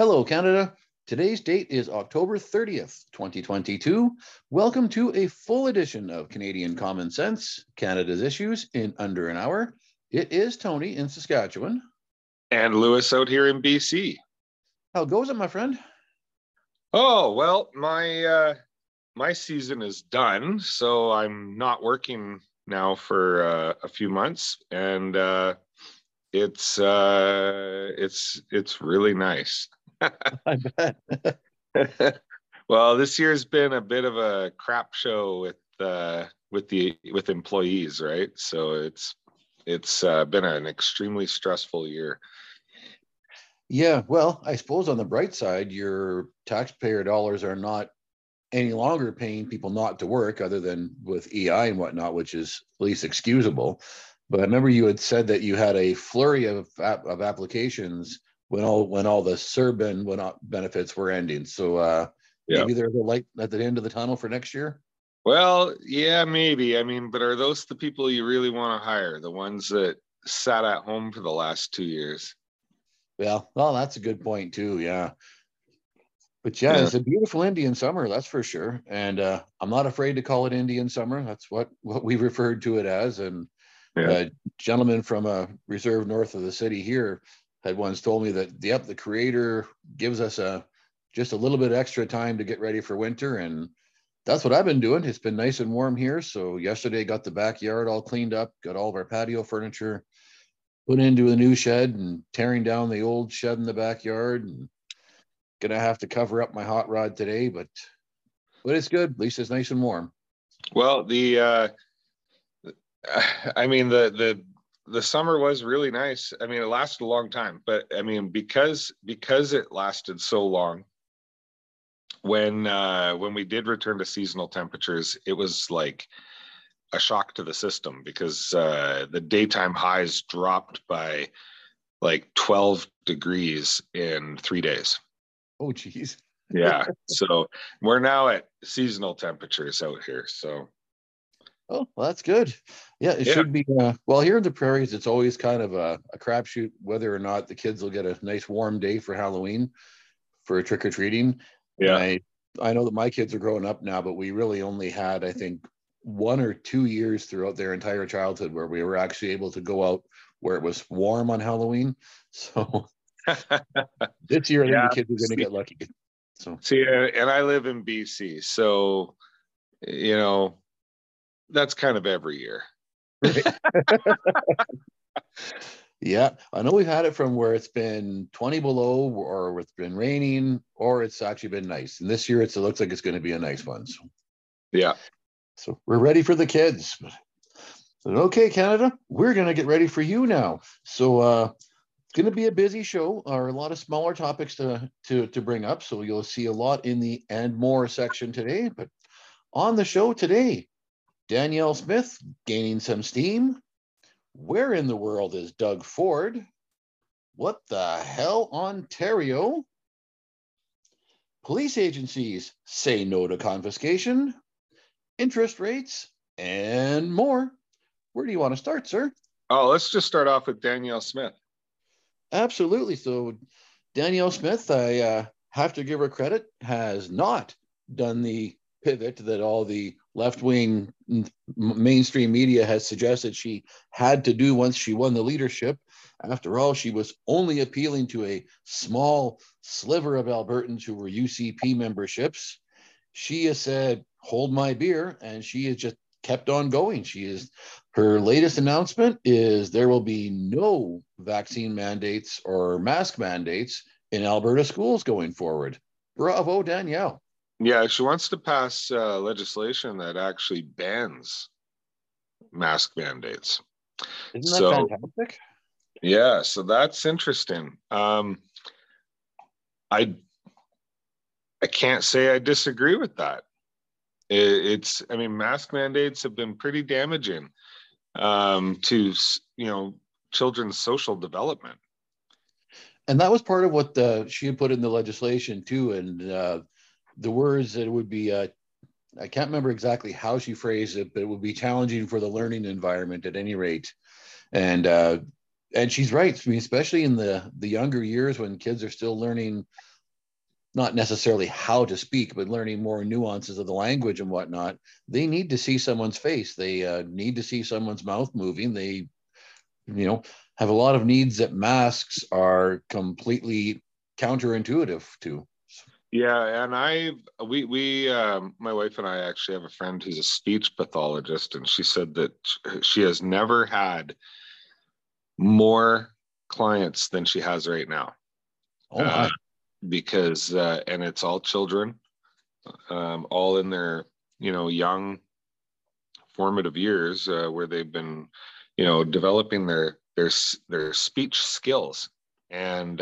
Hello, Canada. Today's date is October 30th, 2022. Welcome to a full edition of Canadian Common Sense, Canada's Issues in Under an Hour. It is Tony in Saskatchewan. And Lewis out here in BC. How goes it, my friend? Oh, well, my uh my season is done, so I'm not working now for uh, a few months and uh it's uh it's it's really nice. I bet. well, this year's been a bit of a crap show with uh, with the with employees, right? So it's it's uh, been an extremely stressful year. Yeah, well, I suppose on the bright side, your taxpayer dollars are not any longer paying people not to work, other than with EI and whatnot, which is at least excusable. But I remember you had said that you had a flurry of of applications when all when all the CERB when benefits were ending. So uh, yeah. maybe there's a light at the end of the tunnel for next year. Well, yeah, maybe. I mean, but are those the people you really want to hire? The ones that sat at home for the last two years? Well, well, that's a good point too. Yeah. But yeah, yeah. it's a beautiful Indian summer, that's for sure. And uh, I'm not afraid to call it Indian summer. That's what what we referred to it as. And yeah. a gentleman from a reserve north of the city here had once told me that yep, the creator gives us a just a little bit extra time to get ready for winter and that's what I've been doing. It's been nice and warm here. So yesterday got the backyard all cleaned up, got all of our patio furniture put into a new shed and tearing down the old shed in the backyard and gonna have to cover up my hot rod today, but but it's good. At least it's nice and warm. Well, the uh I mean the the the summer was really nice. I mean, it lasted a long time, but I mean, because because it lasted so long, when uh, when we did return to seasonal temperatures, it was like a shock to the system because uh, the daytime highs dropped by like 12 degrees in three days. Oh, geez. yeah. So we're now at seasonal temperatures out here. So Oh, well, that's good. Yeah, it yeah. should be. Uh, well, here in the prairies, it's always kind of a, a crapshoot whether or not the kids will get a nice warm day for Halloween for trick or treating. Yeah. I, I know that my kids are growing up now, but we really only had, I think, one or two years throughout their entire childhood where we were actually able to go out where it was warm on Halloween. So this year, I yeah. think the kids are going to get lucky. So see, and I live in BC, so you know that's kind of every year. Right. yeah, I know we've had it from where it's been 20 below or it's been raining or it's actually been nice. And this year it's, it looks like it's going to be a nice one. So. Yeah. So we're ready for the kids. So, okay, Canada, we're going to get ready for you now. So uh, it's going to be a busy show or a lot of smaller topics to, to, to bring up. So you'll see a lot in the and more section today. But on the show today, Danielle Smith gaining some steam. Where in the world is Doug Ford? What the hell, Ontario? Police agencies say no to confiscation, interest rates, and more. Where do you want to start, sir? Oh, let's just start off with Danielle Smith. Absolutely. So, Danielle Smith, I uh, have to give her credit, has not done the pivot that all the left wing mainstream media has suggested she had to do once she won the leadership. After all, she was only appealing to a small sliver of Albertans who were UCP memberships. She has said, hold my beer, and she has just kept on going. She is her latest announcement is there will be no vaccine mandates or mask mandates in Alberta schools going forward. Bravo, Danielle. Yeah, she wants to pass uh, legislation that actually bans mask mandates. Isn't that fantastic? Yeah, so that's interesting. Um, I I can't say I disagree with that. It, it's I mean, mask mandates have been pretty damaging um, to you know children's social development. And that was part of what the, she had put in the legislation too, and. Uh, the words that would be uh, I can't remember exactly how she phrased it, but it would be challenging for the learning environment at any rate. and uh, and she's right. I mean, especially in the the younger years when kids are still learning, not necessarily how to speak, but learning more nuances of the language and whatnot. They need to see someone's face. They uh, need to see someone's mouth moving. They, you know, have a lot of needs that masks are completely counterintuitive to. Yeah, and I we we um, my wife and I actually have a friend who's a speech pathologist, and she said that she has never had more clients than she has right now. Oh uh, because uh, and it's all children, um, all in their you know young formative years uh, where they've been you know developing their their their speech skills and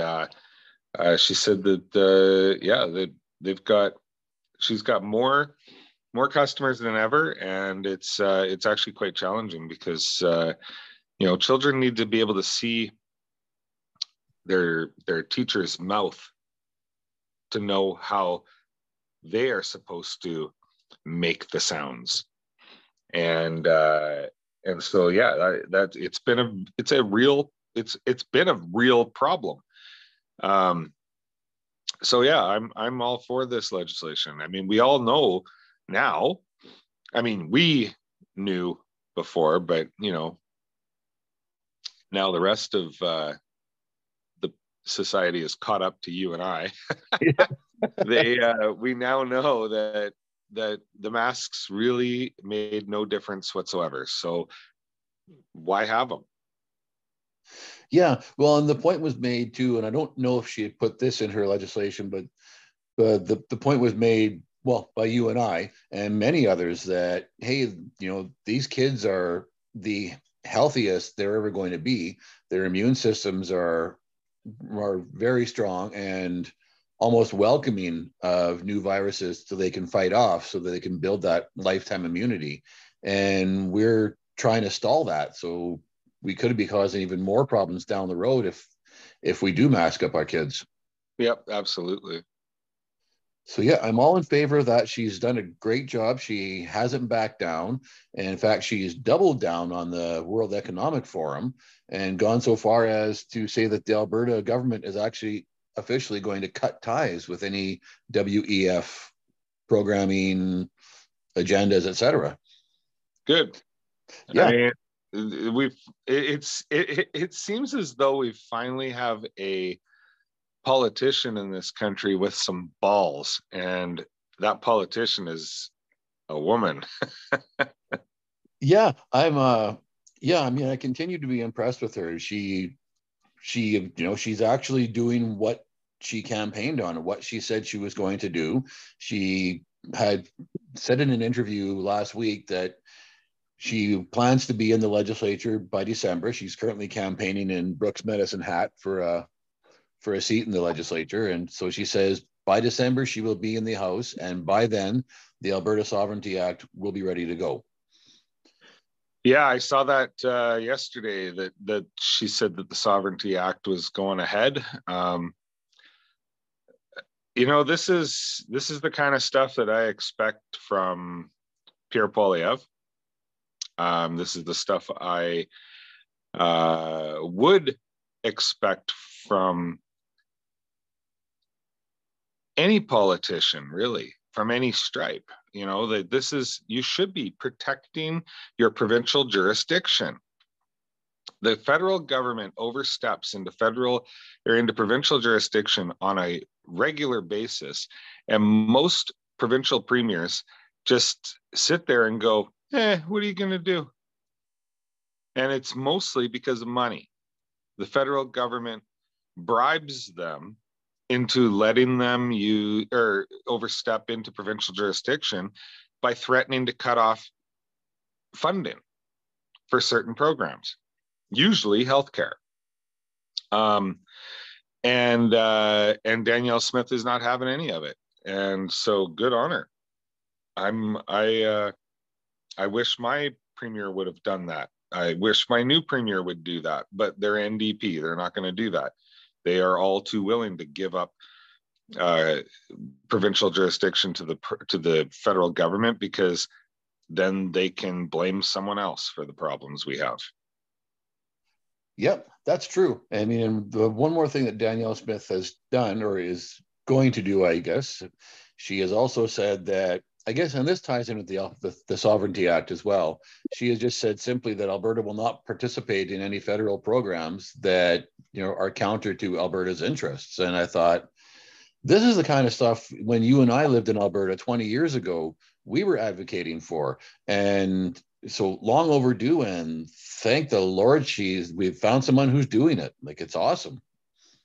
uh, she said that uh, yeah that they've got she's got more more customers than ever and it's uh, it's actually quite challenging because uh, you know children need to be able to see their their teacher's mouth to know how they are supposed to make the sounds. And uh and so yeah that, that it's been a it's a real it's it's been a real problem um, so yeah, I'm I'm all for this legislation. I mean, we all know now. I mean, we knew before, but you know, now the rest of uh, the society is caught up to you and I. they uh, we now know that that the masks really made no difference whatsoever. So why have them? Yeah, well, and the point was made too, and I don't know if she had put this in her legislation, but uh, the the point was made well by you and I and many others that hey, you know, these kids are the healthiest they're ever going to be. Their immune systems are are very strong and almost welcoming of new viruses so they can fight off so that they can build that lifetime immunity and we're trying to stall that so we could be causing even more problems down the road if if we do mask up our kids. Yep, absolutely. So yeah, I'm all in favor of that. She's done a great job. She hasn't backed down. And in fact, she's doubled down on the World Economic Forum and gone so far as to say that the Alberta government is actually officially going to cut ties with any WEF programming agendas, etc. Good. Yeah. I mean, we've it's it, it seems as though we finally have a politician in this country with some balls and that politician is a woman. Yeah i'm uh yeah i mean i continue to be impressed with her. She she you know she's actually doing what she campaigned on what she said she was going to do. She had said in an interview last week that she plans to be in the legislature by December. She's currently campaigning in Brooks Medicine Hat for a for a seat in the legislature, and so she says by December she will be in the House, and by then the Alberta Sovereignty Act will be ready to go. Yeah, I saw that uh, yesterday. That that she said that the Sovereignty Act was going ahead. Um, you know, this is this is the kind of stuff that I expect from Pierre Poilievre. Um, this is the stuff I uh, would expect from any politician, really, from any stripe. You know, that this is, you should be protecting your provincial jurisdiction. The federal government oversteps into federal or into provincial jurisdiction on a regular basis. And most provincial premiers just sit there and go, eh, what are you going to do? And it's mostly because of money. The federal government bribes them into letting them you or overstep into provincial jurisdiction by threatening to cut off funding for certain programs, usually healthcare. Um, and uh, and Danielle Smith is not having any of it, and so good on her. I'm I uh, I wish my premier would have done that. I wish my new premier would do that, but they're NDP. They're not going to do that. They are all too willing to give up uh, provincial jurisdiction to the to the federal government because then they can blame someone else for the problems we have. Yep, that's true. I mean, the one more thing that Danielle Smith has done or is going to do, I guess, she has also said that I guess, and this ties in with the, uh, the, the Sovereignty Act as well. She has just said simply that Alberta will not participate in any federal programs that you know are counter to Alberta's interests. And I thought, this is the kind of stuff when you and I lived in Alberta 20 years ago, we were advocating for. And so long overdue. And thank the Lord, she's we've found someone who's doing it. Like it's awesome.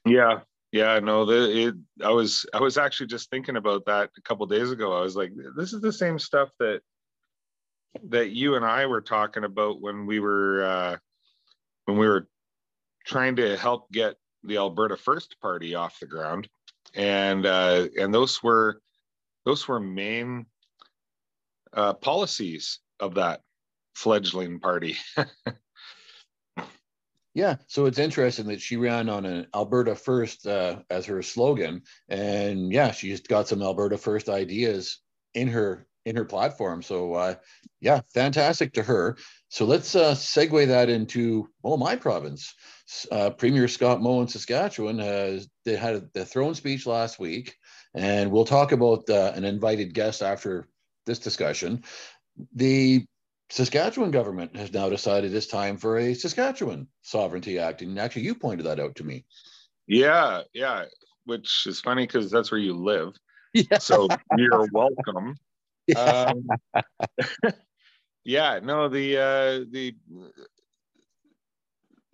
Yeah, yeah, no, the it, I was I was actually just thinking about that a couple days ago. I was like, this is the same stuff that that you and I were talking about when we were uh, when we were trying to help get the Alberta First Party off the ground, and uh, and those were those were main uh, policies of that fledgling party. Yeah, so it's interesting that she ran on an Alberta First uh, as her slogan, and yeah, she's got some Alberta First ideas in her in her platform. So uh, yeah, fantastic to her. So let's uh, segue that into well, my province. Uh, Premier Scott Moe in Saskatchewan has they had the throne speech last week, and we'll talk about uh, an invited guest after this discussion. The Saskatchewan government has now decided it's time for a Saskatchewan Sovereignty Act. And actually, you pointed that out to me. Yeah, yeah, which is funny because that's where you live. Yeah. So you're welcome. Yeah. Um, yeah, no, the uh, the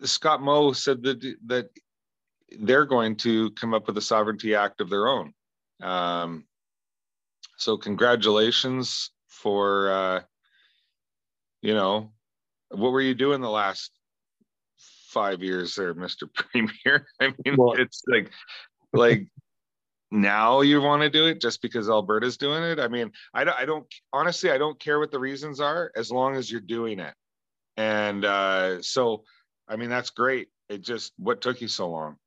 Scott Moe said that that they're going to come up with a sovereignty act of their own. Um, so congratulations for uh, you know, what were you doing the last five years there, Mr. Premier? I mean, well, it's like, like now you want to do it just because Alberta's doing it. I mean, I don't, I don't, honestly, I don't care what the reasons are as long as you're doing it. And uh, so, I mean, that's great. It just, what took you so long?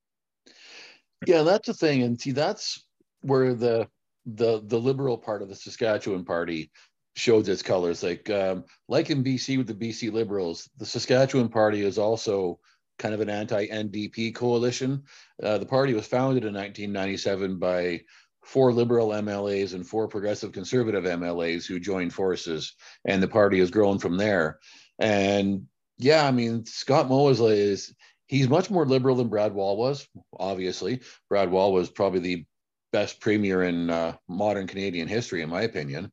Yeah, that's the thing. And see, that's where the, the, the liberal part of the Saskatchewan party showed its colors. Like um, like in BC with the BC Liberals, the Saskatchewan Party is also kind of an anti-NDP coalition. Uh, the party was founded in 1997 by four liberal MLAs and four progressive conservative MLAs who joined forces, and the party has grown from there. And yeah, I mean, Scott is, is he's much more liberal than Brad Wall was. Obviously, Brad Wall was probably the best premier in uh, modern Canadian history, in my opinion.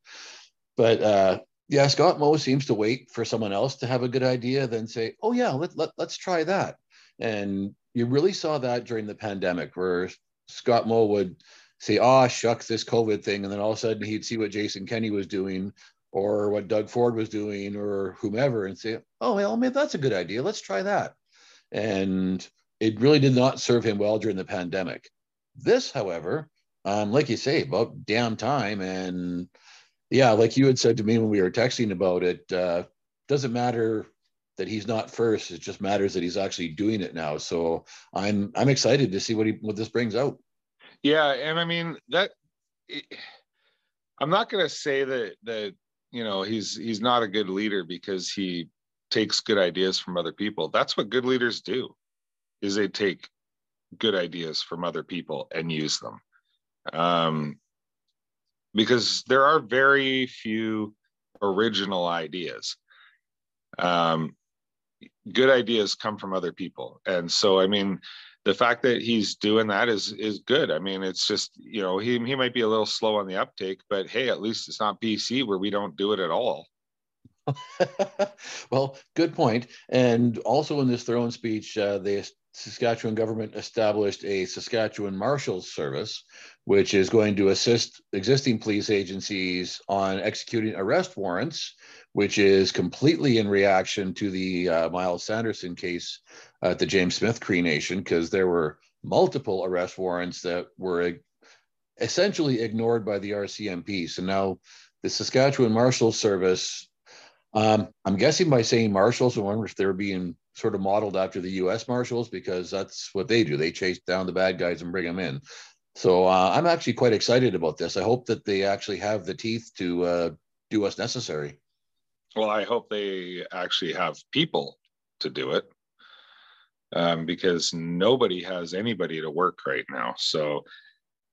But uh, yeah, Scott Moe seems to wait for someone else to have a good idea, then say, "Oh yeah, let, let let's try that." And you really saw that during the pandemic, where Scott Moe would say, "Oh shucks, this COVID thing," and then all of a sudden he'd see what Jason Kenney was doing, or what Doug Ford was doing, or whomever, and say, "Oh well, maybe that's a good idea. Let's try that." And it really did not serve him well during the pandemic. This, however, um, like you say, about damn time, and yeah, like you had said to me when we were texting about it, uh, doesn't matter that he's not first. It just matters that he's actually doing it now. So I'm I'm excited to see what he what this brings out. Yeah, and I mean that. I'm not to say that that you know he's he's not a good leader because he takes good ideas from other people. That's what good leaders do, is they take good ideas from other people and use them. Um, because there are very few original ideas. Um, good ideas come from other people, and so I mean, the fact that he's doing that is is good. I mean, it's just you know he he might be a little slow on the uptake, but hey, at least it's not BC where we don't do it at all. well, good point. And also in this throne speech, uh, the Saskatchewan government established a Saskatchewan Marshals Service, which is going to assist existing police agencies on executing arrest warrants, which is completely in reaction to the uh, Myles Sanderson case at the James Smith Cree Nation, because there were multiple arrest warrants that were essentially ignored by the RCMP. So now the Saskatchewan Marshals Service, um, I'm guessing by saying marshals, I wonder if they're being sort of modeled after the U.S. Marshals because that's what they do. They chase down the bad guys and bring them in. So uh, I'm actually quite excited about this. I hope that they actually have the teeth to uh, do what's necessary. Well, I hope they actually have people to do it. um, because nobody has anybody to work right now. So,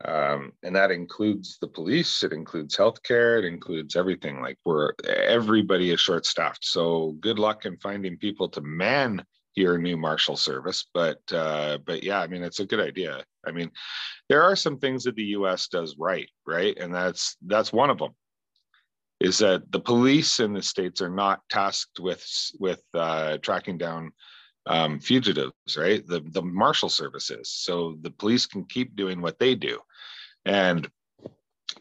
um, and that includes the police, it includes healthcare, it includes everything. Like we're everybody is short staffed. So good luck in finding people to man your new marshal service. But uh, but yeah, I mean it's a good idea. I mean, there are some things that the U.S. does right, right, and that's that's one of them. Is that the police in the states are not tasked with with uh, tracking down um, fugitives, right? The the marshal services, so the police can keep doing what they do, and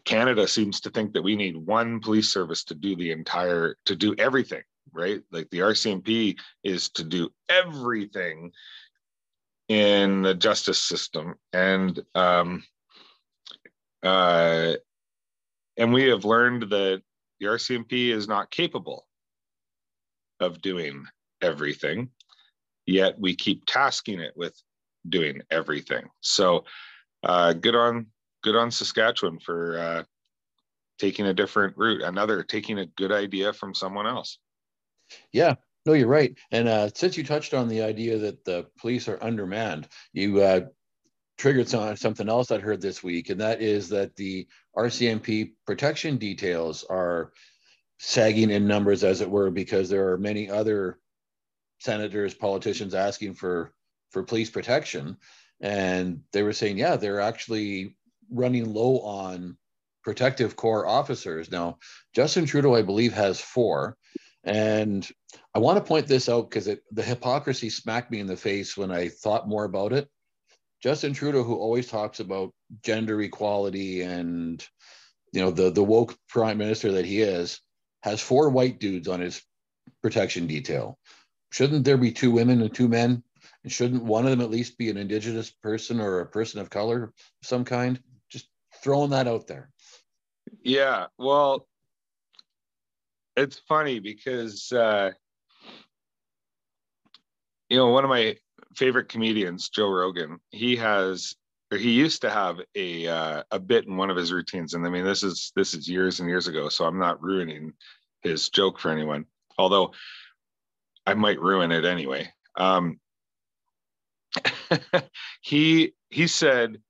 Canada seems to think that we need one police service to do the entire to do everything, right? Like the RCMP is to do everything in the justice system, and um, uh, and we have learned that the RCMP is not capable of doing everything yet we keep tasking it with doing everything. So uh, good on good on Saskatchewan for uh, taking a different route. Another taking a good idea from someone else. Yeah, no, you're right. And uh, since you touched on the idea that the police are undermanned, you uh, triggered some, something else I heard this week, and that is that the RCMP protection details are sagging in numbers, as it were, because there are many other senators, politicians asking for for police protection, and they were saying, yeah, they're actually running low on protective corps officers now. Justin Trudeau, I believe, has four, and I want to point this out because the hypocrisy smacked me in the face when I thought more about it. Justin Trudeau, who always talks about gender equality and you know the the woke prime minister that he is, has four white dudes on his protection detail shouldn't there be two women and two men? And shouldn't one of them at least be an indigenous person or a person of color of some kind? Just throwing that out there. Yeah, well, it's funny because uh, you know one of my favorite comedians, Joe Rogan, he has or he used to have a uh, a bit in one of his routines, and I mean this is this is years and years ago, so I'm not ruining his joke for anyone. Although I might ruin it anyway. Um, he he said,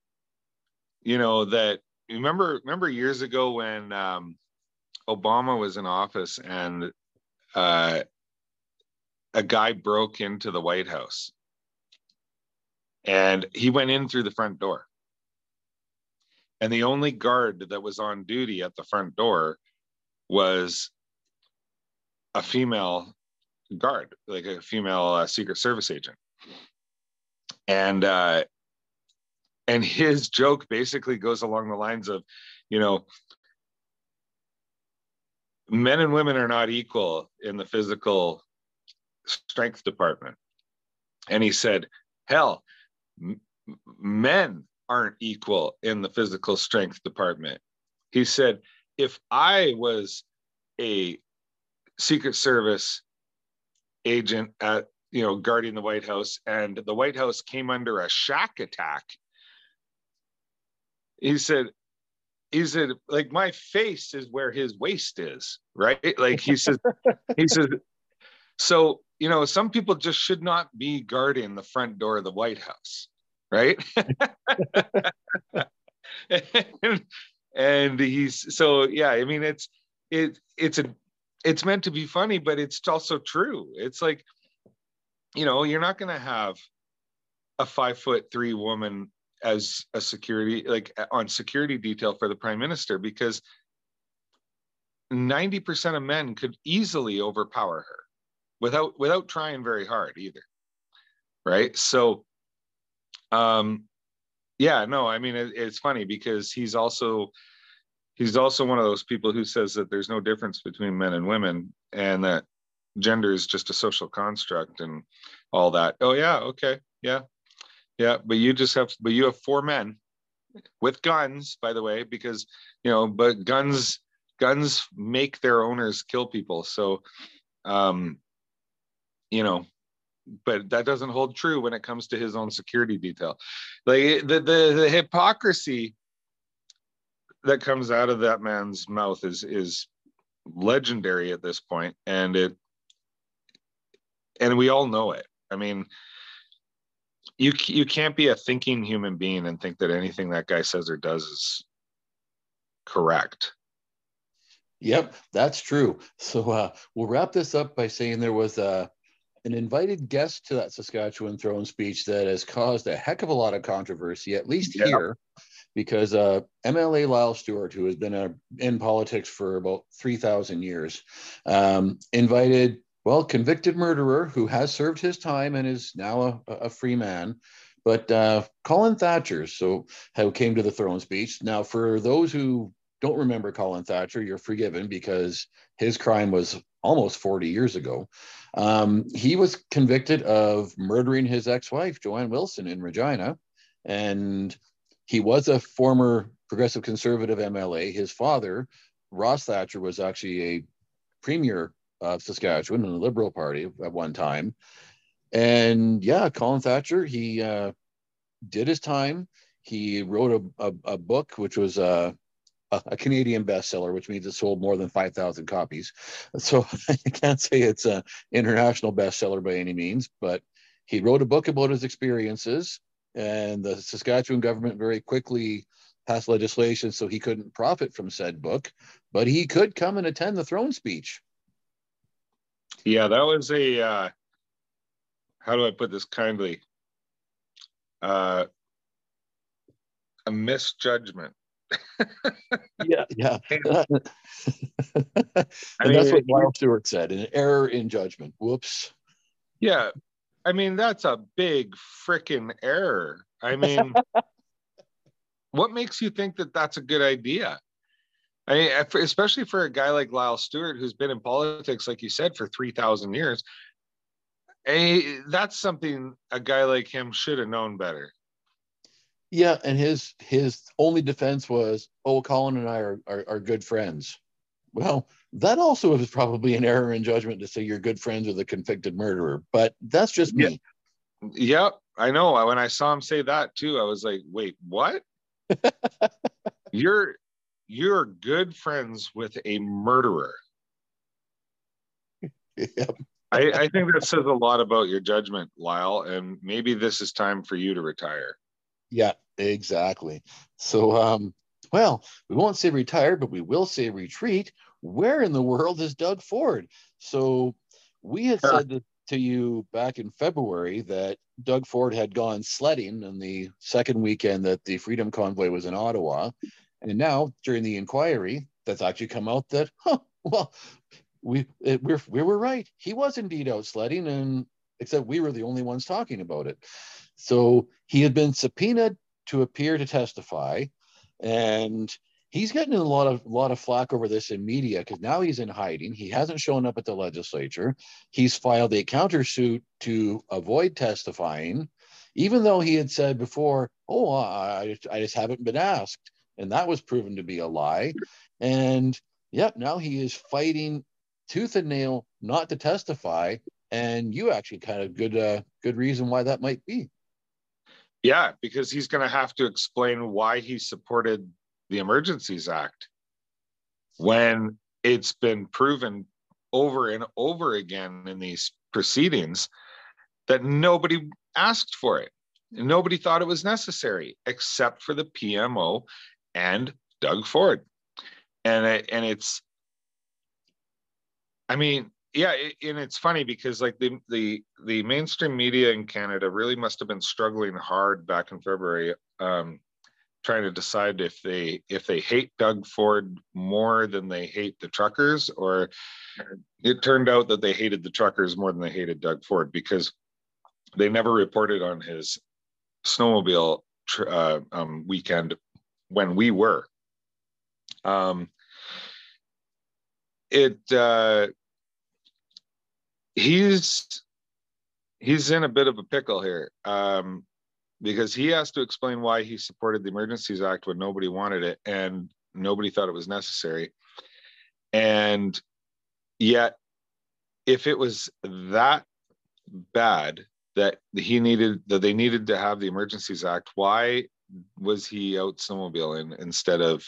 you know that remember remember years ago when um, Obama was in office and uh, a guy broke into the White House and he went in through the front door. And the only guard that was on duty at the front door was a female guard, like a female uh, Secret Service agent, and uh, and his joke basically goes along the lines of, you know, men and women are not equal in the physical strength department, and he said, hell, m- men aren't equal in the physical strength department. He said, if I was a Secret Service agent at you know guarding the White House, and the White House came under a Shaq attack. He said, he said, like my face is where his waist is, right? Like he says, he says, so you know, some people just should not be guarding the front door of the White House, right? and, and he's so yeah, I mean it's it it's a it's meant to be funny, but it's also true. It's like, you know, you're not going to have a five foot three woman as a security, like on security detail for the prime minister, because 90% of men could easily overpower her without without trying very hard either right? So um yeah no i mean it, it's funny because he's also he's also one of those people who says that there's no difference between men and women and that gender is just a social construct and all that. Oh yeah okay yeah yeah but you just have but you have four men with guns by the way because you know but guns guns make their owners kill people. So um you know but that doesn't hold true when it comes to his own security detail. Like the the, the hypocrisy that comes out of that man's mouth is is legendary at this point and it and we all know it. I mean you you can't be a thinking human being and think that anything that guy says or does is correct. Yep, that's true. So uh, we'll wrap this up by saying there was a uh, an invited guest to that Saskatchewan throne speech that has caused a heck of a lot of controversy, at least here, because uh, MLA Lyle Stewart, who has been a, uh, in politics for about 3,000 years, um, invited well, convicted murderer who has served his time and is now a, a free man. But uh, Colin Thatcher, so how came to the throne speech. Now, for those who don't remember Colin Thatcher, you're forgiven because his crime was almost 40 years ago. Um, he was convicted of murdering his ex-wife, Joanne Wilson, in Regina, and he was a former progressive conservative MLA. His father, Ross Thatcher, was actually a premier of Saskatchewan in the Liberal Party at one time. And yeah, Colin Thatcher, he uh, did his time. He wrote a, a, a book, which was uh, a, a, Canadian bestseller, which means it sold more than 5,000 copies. So I can't say it's an international bestseller by any means, but he wrote a book about his experiences. And the Saskatchewan government very quickly passed legislation so he couldn't profit from said book, but he could come and attend the throne speech. Yeah, that was a uh, how do I put this kindly? Uh, a misjudgment. yeah, yeah. and I mean, that's what Lyle Stewart said an error in judgment. Whoops. Yeah. I mean, that's a big freaking error. I mean, what makes you think that that's a good idea? I mean, uh, especially for a guy like Lyle Stewart, who's been in politics, like you said, for 3,000 years, a, that's something a guy like him should have known better. Yeah, and his his only defense was, "Oh, Colin and I are, are, are good friends." Well, that also is probably an error in judgment to say you're good friends with a convicted murderer, but that's just me. Yeah. Yep, I know. When I saw him say that too, I was like, "Wait, what?" you're you're good friends with a murderer. Yep. I, I think that says a lot about your judgment, Lyle, and maybe this is time for you to retire. Yeah, exactly. So, um, well, we won't say retire, but we will say retreat. Where in the world is Doug Ford? So, we had said to you back in February that Doug Ford had gone sledding on the second weekend that the Freedom Convoy was in Ottawa. And now, during the inquiry, that's actually come out that, huh, well, we it, we're, we were right. He was indeed out sledding, and except we were the only ones talking about it. So he had been subpoenaed to appear to testify, and he's getting a lot of lot of flack over this in media because now he's in hiding. He hasn't shown up at the legislature. He's filed a countersuit to avoid testifying, even though he had said before, "Oh, I, I just haven't been asked." And that was proven to be a lie. And yep, now he is fighting tooth and nail not to testify. And you actually kind of good uh, good reason why that might be. Yeah, because he's going to have to explain why he supported the Emergencies Act when it's been proven over and over again in these proceedings that nobody asked for it. Nobody thought it was necessary except for the PMO and Doug Ford. And and it's I mean, yeah, it, and it's funny because like the the the mainstream media in Canada really must have been struggling hard back in February um, trying to decide if they if they hate Doug Ford more than they hate the truckers or it turned out that they hated the truckers more than they hated Doug Ford because they never reported on his snowmobile uh, um, weekend when we were. Um, it uh, he's he's in a bit of a pickle here um, because he has to explain why he supported the Emergencies Act when nobody wanted it and nobody thought it was necessary, and yet if it was that bad that he needed that they needed to have the Emergencies Act, why was he out snowmobiling instead of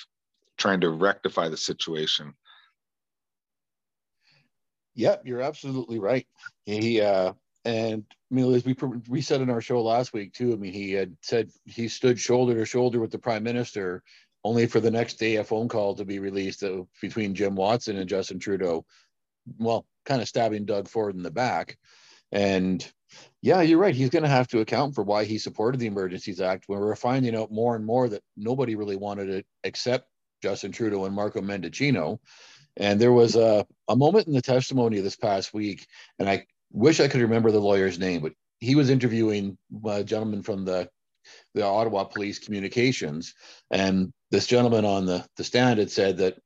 trying to rectify the situation? Yep, you're absolutely right. He uh, and I mean, as we we said in our show last week too. I mean, he had said he stood shoulder to shoulder with the prime minister, only for the next day a phone call to be released between Jim Watson and Justin Trudeau. Well, kind of stabbing Doug Ford in the back, and yeah, you're right. He's going to have to account for why he supported the Emergencies Act when we're finding out more and more that nobody really wanted it except Justin Trudeau and Marco Mendicino. And there was a, a moment in the testimony this past week, and I wish I could remember the lawyer's name, but he was interviewing a gentleman from the the Ottawa Police Communications, and this gentleman on the the stand had said that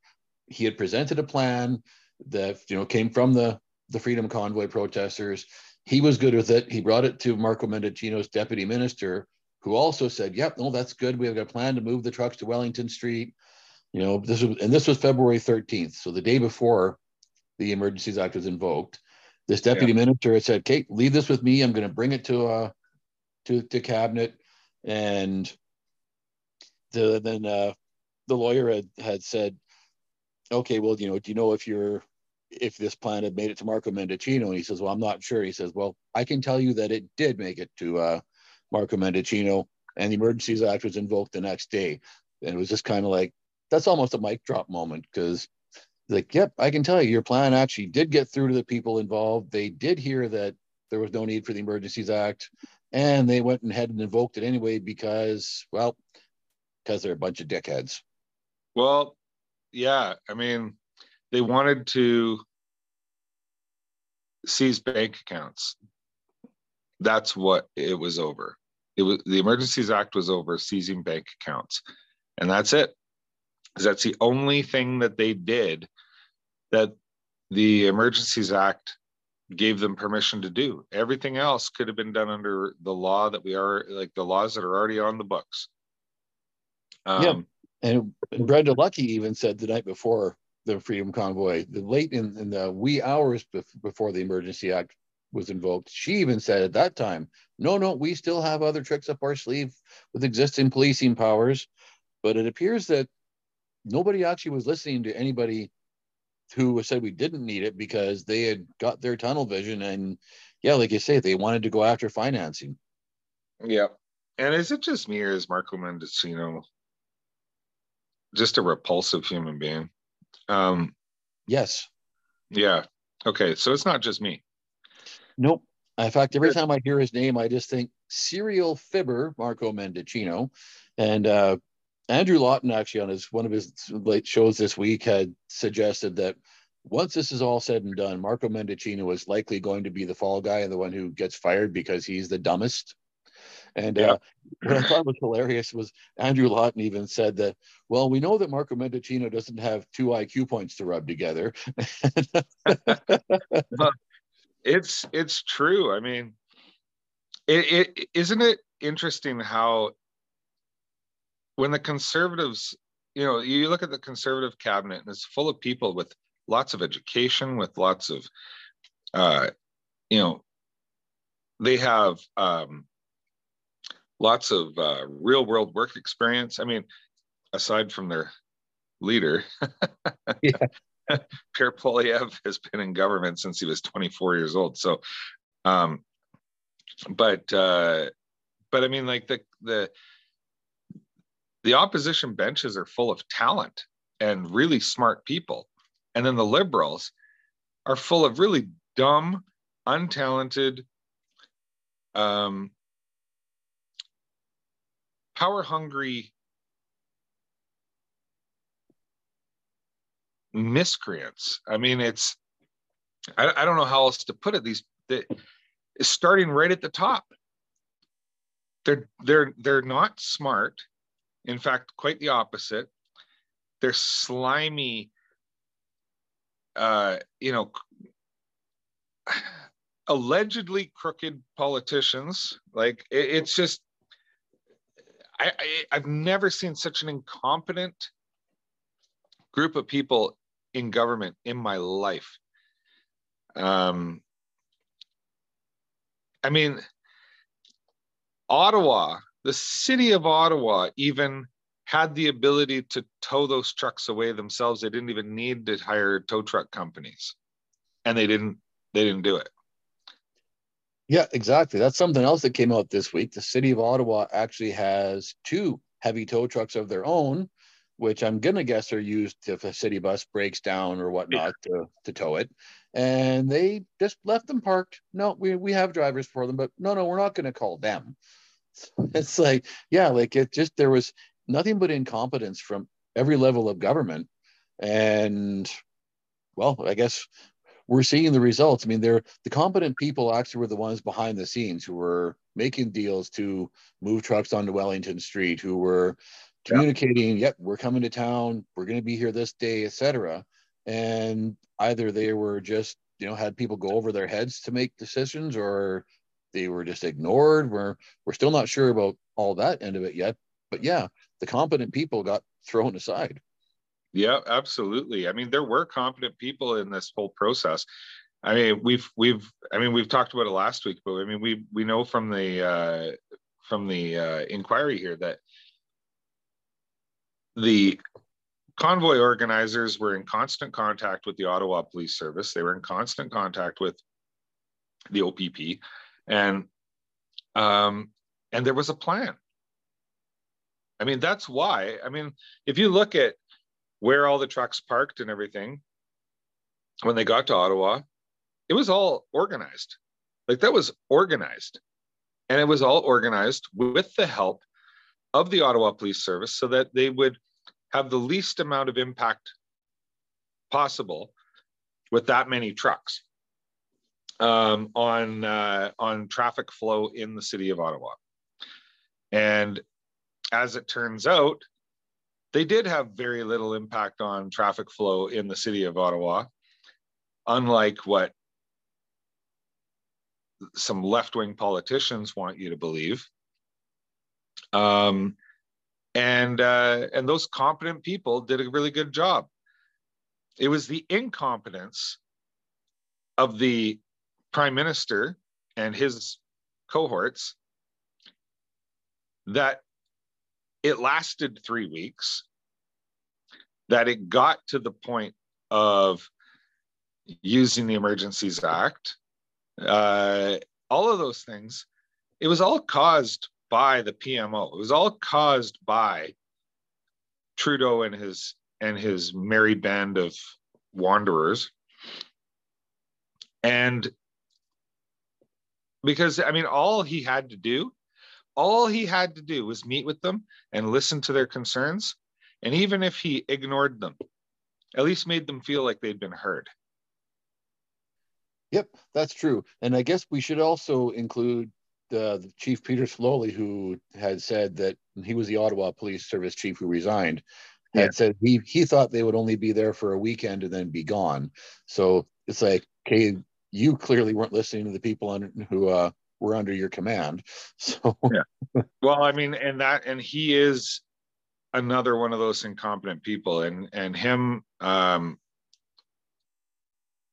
he had presented a plan that you know came from the the Freedom Convoy protesters. He was good with it. He brought it to Marco Mendicino's deputy minister, who also said, "Yep, no, that's good. We have a plan to move the trucks to Wellington Street." You know, this was and this was February 13th, so the day before the Emergencies Act was invoked. This deputy yeah. minister had said, "Kate, leave this with me. I'm going to bring it to uh to to cabinet." And the then uh, the lawyer had had said, "Okay, well, you know, do you know if you're if this plan had made it to Marco Mendicino?" And he says, "Well, I'm not sure." He says, "Well, I can tell you that it did make it to uh, Marco Mendicino, and the Emergencies Act was invoked the next day." And it was just kind of like that's almost a mic drop moment because like, yep, I can tell you, your plan actually did get through to the people involved. They did hear that there was no need for the Emergencies Act, and they went ahead and invoked it anyway because, well, because they're a bunch of dickheads. Well, yeah, I mean, they wanted to seize bank accounts. That's what it was over. It was the Emergencies Act was over seizing bank accounts, and that's it. Because that's the only thing that they did that the Emergencies Act gave them permission to do. Everything else could have been done under the law that we are like the laws that are already on the books. Um, yeah, and, and Brenda Lucki even said the night before the Freedom Convoy, the late in, in the wee hours before the Emergency Act was invoked, she even said at that time, "No, no, we still have other tricks up our sleeve with existing policing powers." But it appears that nobody actually was listening to anybody who said we didn't need it because they had got their tunnel vision and yeah like you say they wanted to go after financing. Yeah. And is it just me or is marco mendicino just a repulsive human being um yes. Yeah. Okay so it's not just me. Nope. In fact every time i hear his name i just think serial fibber marco mendicino. And uh Andrew Lawton actually on his one of his late shows this week had suggested that once this is all said and done, Marco Mendicino is likely going to be the fall guy and the one who gets fired because he's the dumbest. And yeah. uh, what I thought was hilarious was Andrew Lawton even said that, well, we know that Marco Mendicino doesn't have two IQ points to rub together. but it's it's true. I mean, it, it isn't it interesting how when the conservatives, you know, you look at the conservative cabinet and it's full of people with lots of education, with lots of, uh, you know, they have um, lots of uh, real world work experience. I mean, aside from their leader, yeah. Pierre Poilievre has been in government since he was 24 years old. So, um, but uh, but I mean, like the the the opposition benches are full of talent and really smart people. And then the liberals are full of really dumb, untalented, um, power hungry miscreants. I mean, it's, I, I, don't know how else to put it. These, the, starting right at the top. They're, they're, they're not smart in fact, quite the opposite. They're slimy, uh, you know, allegedly crooked politicians. Like it, it's just, I, I, I've never seen such an incompetent group of people in government in my life. Um, I mean, Ottawa the city of Ottawa even had the ability to tow those trucks away themselves. They didn't even need to hire tow truck companies, and they didn't. They didn't do it. Yeah, exactly. That's something else that came out this week. The city of Ottawa actually has two heavy tow trucks of their own, which I'm gonna guess are used if a city bus breaks down or whatnot yeah. to, to tow it. And they just left them parked. No, we, we have drivers for them, but no, no, we're not gonna call them. It's like, yeah, like it just there was nothing but incompetence from every level of government. And well, I guess we're seeing the results. I mean, they're the competent people actually were the ones behind the scenes who were making deals to move trucks onto Wellington Street, who were communicating, yep, we're coming to town, we're going to be here this day, etc. And either they were just, you know, had people go over their heads to make decisions, or they were just ignored. We're we're still not sure about all that end of it yet. But yeah, the competent people got thrown aside. Yeah, absolutely. I mean, there were competent people in this whole process. I mean, we've we've I mean we've talked about it last week, but I mean we we know from the uh, from the uh, inquiry here that the convoy organizers were in constant contact with the Ottawa Police Service. They were in constant contact with the OPP, and um, and there was a plan. I mean, that's why. I mean, if you look at where all the trucks parked and everything when they got to Ottawa, it was all organized. Like that was organized. And it was all organized with the help of the Ottawa Police Service so that they would have the least amount of impact possible with that many trucks um, on uh, on traffic flow in the city of Ottawa. And as it turns out, they did have very little impact on traffic flow in the city of Ottawa, unlike what some left wing politicians want you to believe. Um, and uh, and those competent people did a really good job. It was the incompetence of the prime minister and his cohorts that it lasted three weeks, that it got to the point of using the Emergencies Act, uh, all of those things, it was all caused by the PMO. It was all caused by Trudeau and his and his merry band of wanderers. And because I mean, all he had to do all he had to do was meet with them and listen to their concerns. And even if he ignored them, at least made them feel like they'd been heard. Yep, that's true. And I guess we should also include uh, the Chief Peter Sloly, who had said that he was the Ottawa Police Service chief who resigned, had yeah. said he he thought they would only be there for a weekend and then be gone. So it's like, okay, you clearly weren't listening to the people on, who uh, were under your command. So yeah. Well, I mean, and that and he is another one of those incompetent people, and and him um,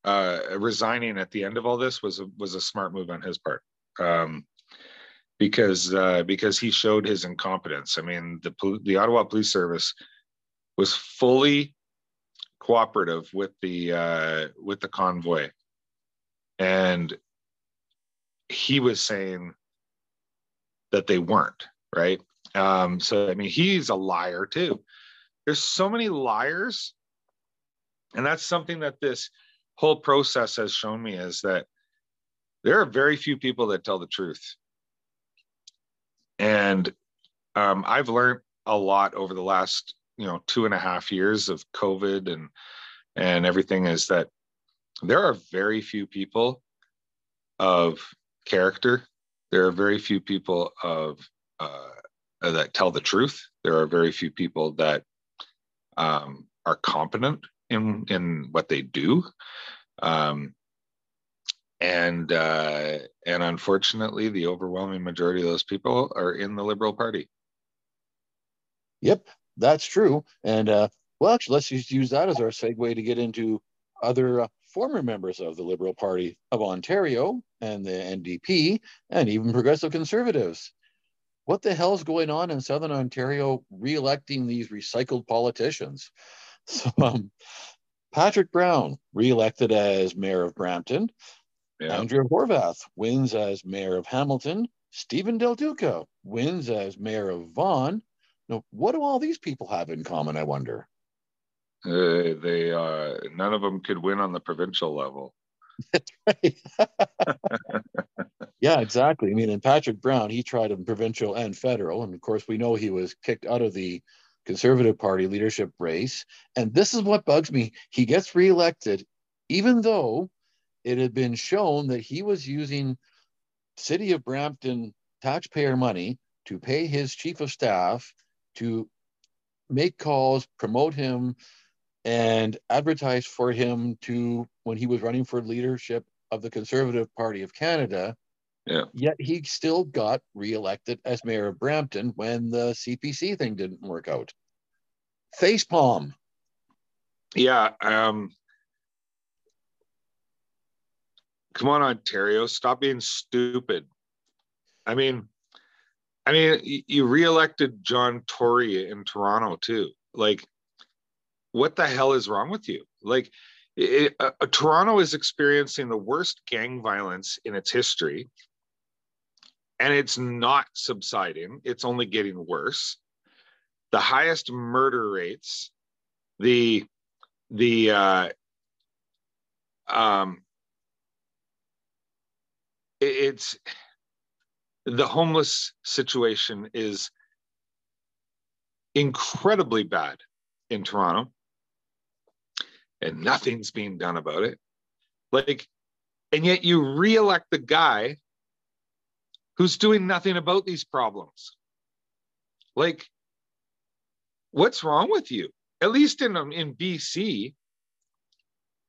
uh, resigning at the end of all this was a, was a smart move on his part. Um, because uh, because he showed his incompetence. I mean, the the Ottawa Police Service was fully cooperative with the uh, with the convoy, and he was saying that they weren't right? Um so i mean he's a liar too. There's so many liars. And that's something that this whole process has shown me is that there are very few people that tell the truth. And um, i've learned a lot over the last you know two and a half years of covid and and everything is that there are very few people of character. There are very few people of uh, that tell the truth. There are very few people that um, are competent in in what they do, um, and uh, and unfortunately, the overwhelming majority of those people are in the Liberal Party. Yep, that's true. And uh, well, actually, let's just use that as our segue to get into other uh, former members of the Liberal Party of Ontario and the NDP and even progressive conservatives. What the hell is going on in Southern Ontario re-electing these recycled politicians? So, um, Patrick Brown, re-elected as mayor of Brampton. Yeah. Andrea Horwath wins as mayor of Hamilton. Stephen Del Duca wins as mayor of Vaughan. Now, what do all these people have in common, I wonder? Uh, they uh, none of them could win on the provincial level. yeah, exactly. I mean, and Patrick Brown, he tried in provincial and federal, and of course, we know he was kicked out of the Conservative Party leadership race. And this is what bugs me: he gets reelected, even though it had been shown that he was using city of Brampton taxpayer money to pay his chief of staff to make calls, promote him, and advertised for him to when he was running for leadership of the Conservative Party of Canada. Yeah. Yet he still got reelected as mayor of Brampton when the CPC thing didn't work out. Facepalm. Yeah. Um, come on, Ontario, stop being stupid. I mean, I mean, you reelected John Tory in Toronto too. Like, what the hell is wrong with you? Like, it, uh, uh, Toronto is experiencing the worst gang violence in its history, and it's not subsiding. It's only getting worse. The highest murder rates, the the uh, um, it, it's the homeless situation is incredibly bad in Toronto and nothing's being done about it. Like, and yet you reelect the guy who's doing nothing about these problems. Like, what's wrong with you? At least in um, in BC,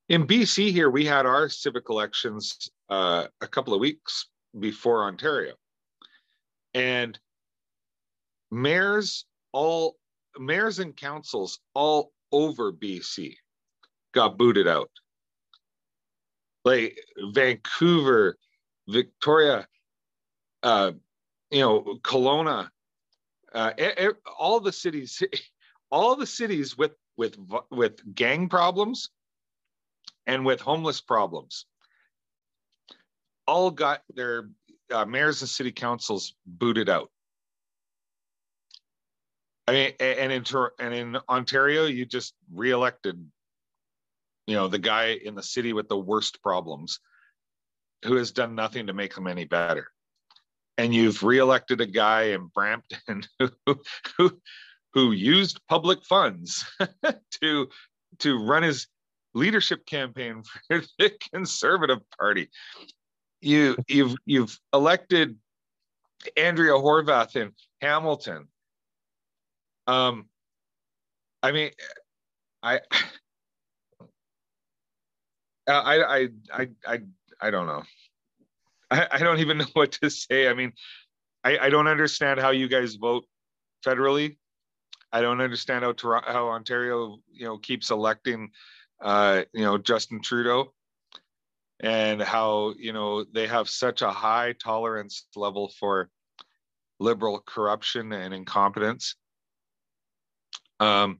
in BC here we had our civic elections uh, a couple of weeks before Ontario, and mayors all mayors and councils all over BC got booted out. Like Vancouver, Victoria, uh, you know, Kelowna, uh, all the cities, all the cities with with with gang problems and with homeless problems, all got their uh, mayors and city councils booted out. I mean, and in and in Ontario, you just reelected you know the guy in the city with the worst problems who has done nothing to make them any better. And you've reelected a guy in brampton who who, who used public funds to to run his leadership campaign for the conservative party. You you've you've elected andrea horwath in hamilton. Um i mean i I, I, I, I, I don't know. I, I don't even know what to say. I mean, I, I don't understand how you guys vote federally. I don't understand how Toronto, how Ontario, you know, keeps electing, uh, you know, Justin Trudeau, and how you know they have such a high tolerance level for liberal corruption and incompetence. Um,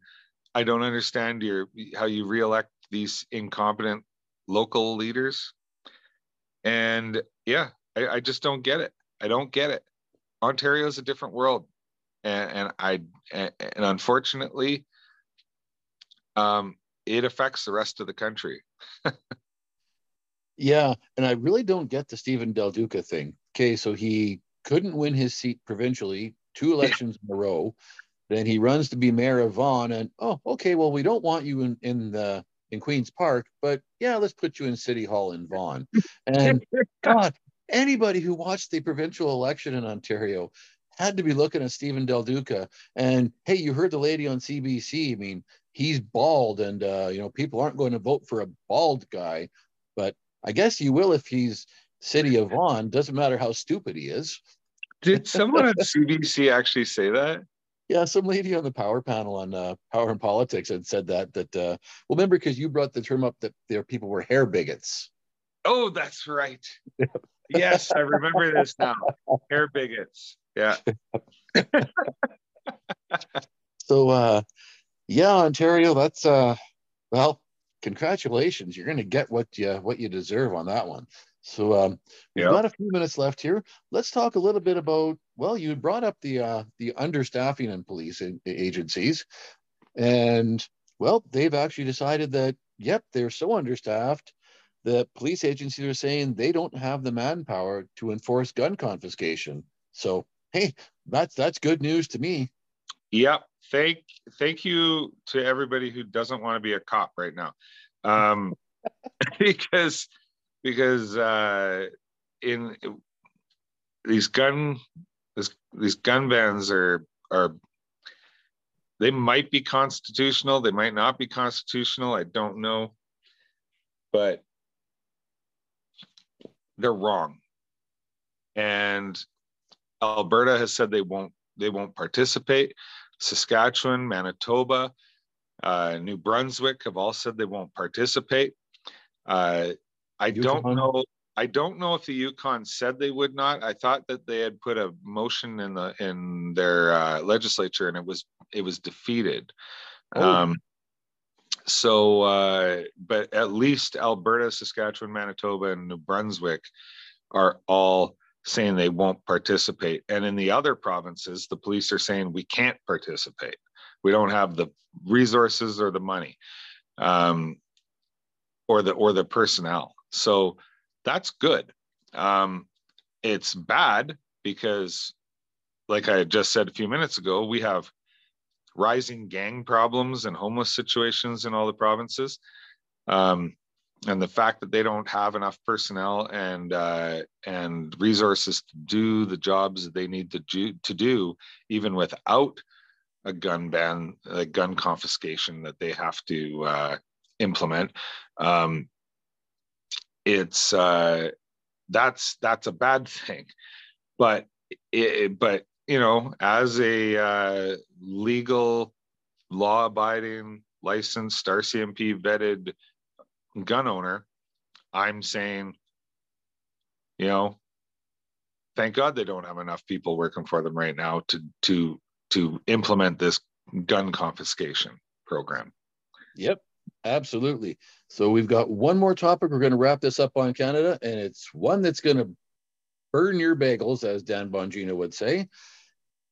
I don't understand your how you reelect these incompetent local leaders. And yeah, I, I just don't get it. I don't get it. Ontario is a different world. And, and I, and, and unfortunately, um, it affects the rest of the country. yeah. And I really don't get the Stephen Del Duca thing. Okay. So he couldn't win his seat provincially two elections in a row. Then he runs to be mayor of Vaughan, and oh, okay, well, we don't want you in, in the in Queen's Park, but yeah, let's put you in City Hall in Vaughan. And God, anybody who watched the provincial election in Ontario had to be looking at Stephen Del Duca. And hey, you heard the lady on CBC. I mean, he's bald, and uh, you know, people aren't going to vote for a bald guy, but I guess you will if he's City of Vaughan. Doesn't matter how stupid he is. Did someone at CBC actually say that? Yeah, some lady on the power panel on uh, Power and Politics had said that. That uh, well, remember because you brought the term up that there people were hair bigots. Oh, that's right. yes, I remember this now. Hair bigots. Yeah. so, uh, yeah, Ontario. That's uh, well, congratulations. You're going to get what you what you deserve on that one. So um, we've yep. got a few minutes left here. Let's talk a little bit about. Well, you brought up the uh, the understaffing in police agencies, and well, they've actually decided that yep, they're so understaffed that police agencies are saying they don't have the manpower to enforce gun confiscation. So hey, that's that's good news to me. Yep. Thank thank you to everybody who doesn't want to be a cop right now. Um, because because uh, in these gun this, these gun bans are are they might be constitutional they might not be constitutional i don't know but they're wrong. And alberta has said they won't they won't participate. Saskatchewan manitoba uh, new brunswick have all said they won't participate. Uh, I don't know. I don't know if the Yukon said they would not. I thought that they had put a motion in the in their uh, legislature and it was it was defeated. Oh. Um, so, uh, but at least Alberta, Saskatchewan, Manitoba, and New Brunswick are all saying they won't participate. And in the other provinces, the police are saying we can't participate. We don't have the resources or the money, um, or the or the personnel. So that's good. Um, it's bad because, like I just said a few minutes ago, we have rising gang problems and homeless situations in all the provinces. Um, and the fact that they don't have enough personnel and uh, and resources to do the jobs that they need to do, to do, even without a gun ban, a gun confiscation that they have to uh, implement, um, it's uh, that's that's a bad thing. But it, but you know, as a uh, legal, law-abiding, licensed RCMP vetted gun owner, I'm saying, you know, thank God they don't have enough people working for them right now to to to implement this gun confiscation program. Yep. Absolutely. So we've got one more topic. We're going to wrap this up on Canada, and it's one that's going to burn your bagels, as Dan Bongino would say.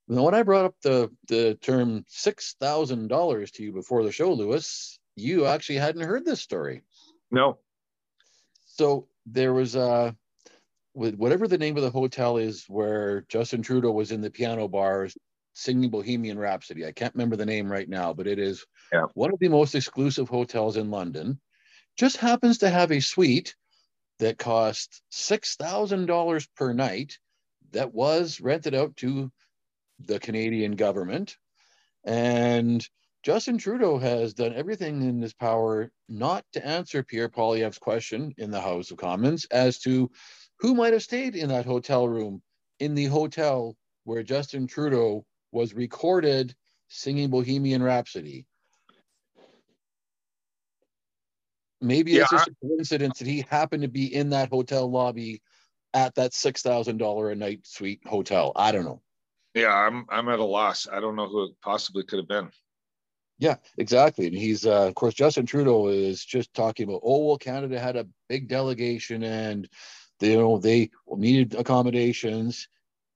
Now, when I brought up the, the term $6,000 to you before the show, Lewis, you actually hadn't heard this story. No. So there was a, with whatever the name of the hotel is where Justin Trudeau was in the piano bars singing Bohemian Rhapsody. I can't remember the name right now, but it is yeah. one of the most exclusive hotels in London. Just happens to have a suite that cost $6,000 per night that was rented out to the Canadian government. And Justin Trudeau has done everything in his power not to answer Pierre Poilievre's question in the House of Commons as to who might have stayed in that hotel room in the hotel where Justin Trudeau was recorded singing Bohemian Rhapsody. Maybe yeah, it's just a coincidence that he happened to be in that hotel lobby at that six thousand dollar a night suite hotel. I don't know. Yeah, I'm I'm at a loss. I don't know who it possibly could have been. Yeah, exactly. And he's uh, of course Justin Trudeau is just talking about oh well Canada had a big delegation and they you know they needed accommodations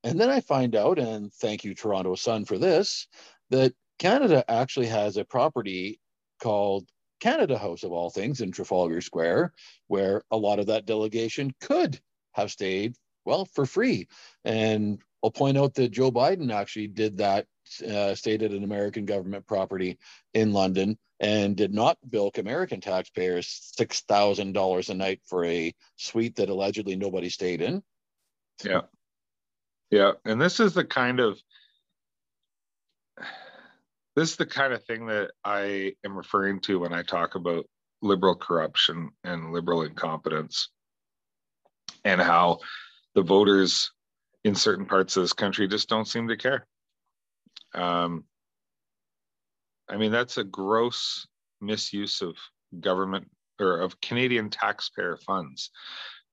and then I find out, and thank you, Toronto Sun, for this, that Canada actually has a property called Canada House, of all things, in Trafalgar Square, where a lot of that delegation could have stayed, well, for free. And I'll point out that Joe Biden actually did that, uh, stayed at an American government property in London and did not bilk American taxpayers $6,000 a night for a suite that allegedly nobody stayed in. Yeah. Yeah, and this is the kind of this is the kind of thing that I am referring to when I talk about liberal corruption and liberal incompetence and how the voters in certain parts of this country just don't seem to care. Um, I mean, that's a gross misuse of government or of Canadian taxpayer funds.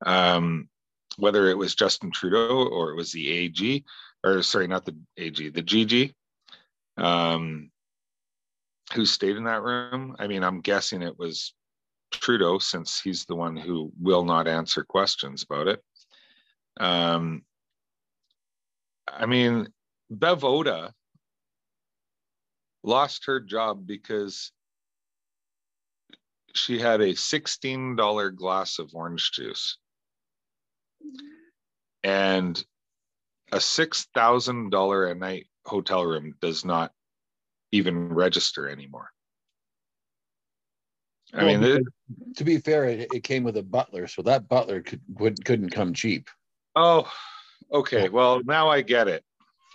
Um, whether it was Justin Trudeau or it was the AG, or sorry, not the AG, the GG, um, who stayed in that room. I mean, I'm guessing it was Trudeau, since he's the one who will not answer questions about it. Um, I mean, Bev Oda lost her job because she had a $16 glass of orange juice and a $6,000 a night hotel room does not even register anymore. I well, mean, it, to be fair, it, it, came with a butler, so that butler could would, couldn't come cheap. Oh, okay. Well, now I get it.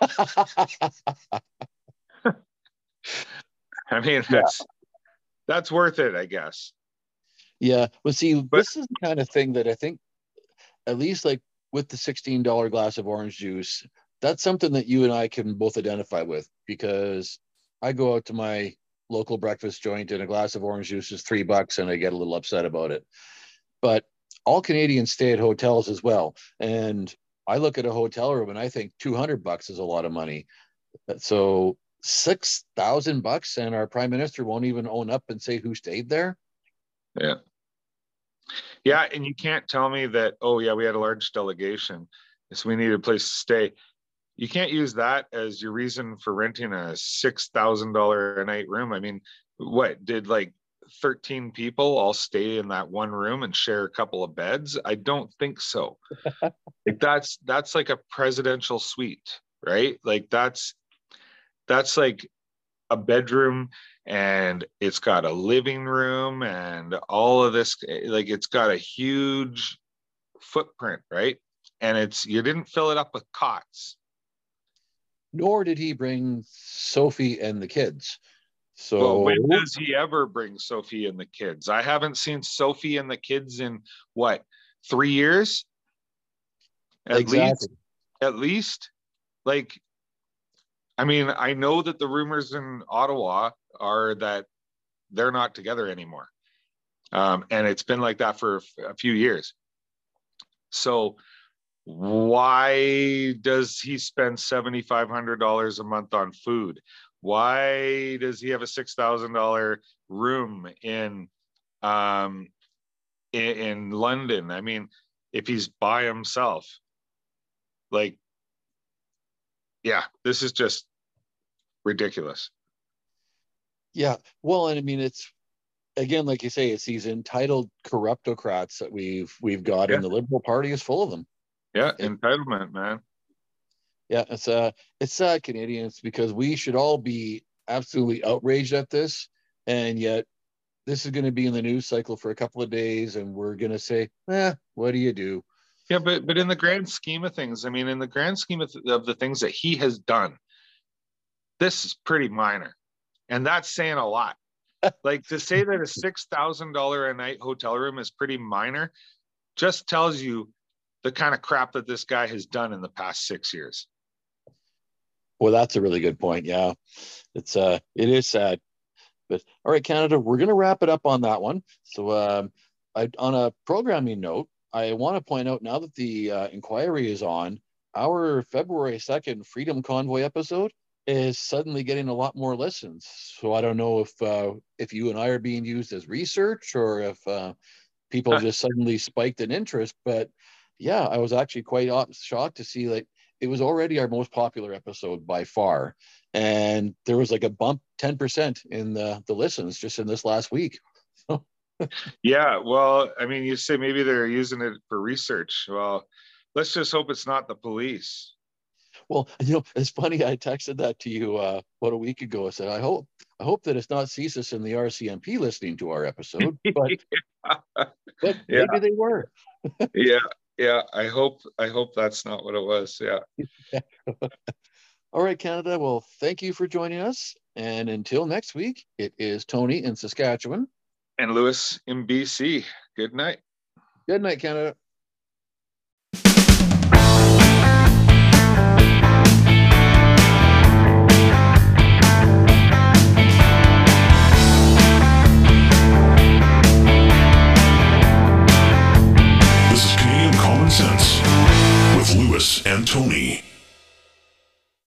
I mean, that's yeah. that's worth it, I guess. Yeah. Well, see, but, this is the kind of thing that I think, at least like with the $16 glass of orange juice, that's something that you and I can both identify with because I go out to my local breakfast joint and a glass of orange juice is three bucks and I get a little upset about it. But all Canadians stay at hotels as well. And I look at a hotel room and I think 200 bucks is a lot of money. So 6,000 bucks and our prime minister won't even own up and say who stayed there. Yeah. Yeah. And you can't tell me that, oh, yeah, we had a large delegation. So we need a place to stay. You can't use that as your reason for renting a $6,000 a night room. I mean, what did like 13 people all stay in that one room and share a couple of beds? I don't think so. like that's that's like a presidential suite, right? Like that's that's like a bedroom and it's got a living room and all of this eh, like it's got a huge footprint right? And it's you didn't fill it up with cots. Nor did he bring sophie and the kids. So well, when does he ever bring sophie and the kids? I haven't seen sophie and the kids in what three years? At exactly. least at least? Like I mean, I know that the rumors in Ottawa are that they're not together anymore. Um, and it's been like that for a few years. So, why does he spend $7,500 a month on food? Why does he have a $6,000 room in, um, in, in London? I mean, if he's by himself, like yeah, this is just ridiculous. Yeah. Well, and I mean, it's again, like you say, it's these entitled corruptocrats that we've we've got, yeah. and the Liberal Party is full of them. Yeah, it, entitlement, man. Yeah, it's uh it's sad Canadians because we should all be absolutely outraged at this, and yet this is going to be in the news cycle for a couple of days, and we're going to say, "Eh, what do you do?" Yeah, but but in the grand scheme of things, I mean, in the grand scheme of, of the things that he has done, this is pretty minor, and that's saying a lot. like to say that a six thousand dollar a night hotel room is pretty minor, just tells you the kind of crap that this guy has done in the past six years. Well, that's a really good point. Yeah, it's uh, it is sad, but all right, Canada, we're gonna wrap it up on that one. So, um, I, on a programming note, I want to point out now that the uh, inquiry is on, our February 2nd Freedom Convoy episode is suddenly getting a lot more listens. So I don't know if uh, if you and I are being used as research or if uh, people just suddenly spiked in interest. But yeah, I was actually quite shocked to see like it was already our most popular episode by far, and there was like a bump 10% in the the listens just in this last week yeah, well, I mean, you say maybe they're using it for research. Well, let's just hope it's not the police. Well, you know, it's funny. I texted that to you uh, about a week ago. I said, I hope, I hope that it's not CSIS and the RCMP listening to our episode, but, yeah. but yeah. maybe they were. yeah, yeah. I hope, I hope that's not what it was. Yeah. All right, Canada. Well, thank you for joining us. And until next week, it is Tony in Saskatchewan and Lewis in BC. Good night. Good night, Canada. This is Canadian Common Sense with Lewis and Tony.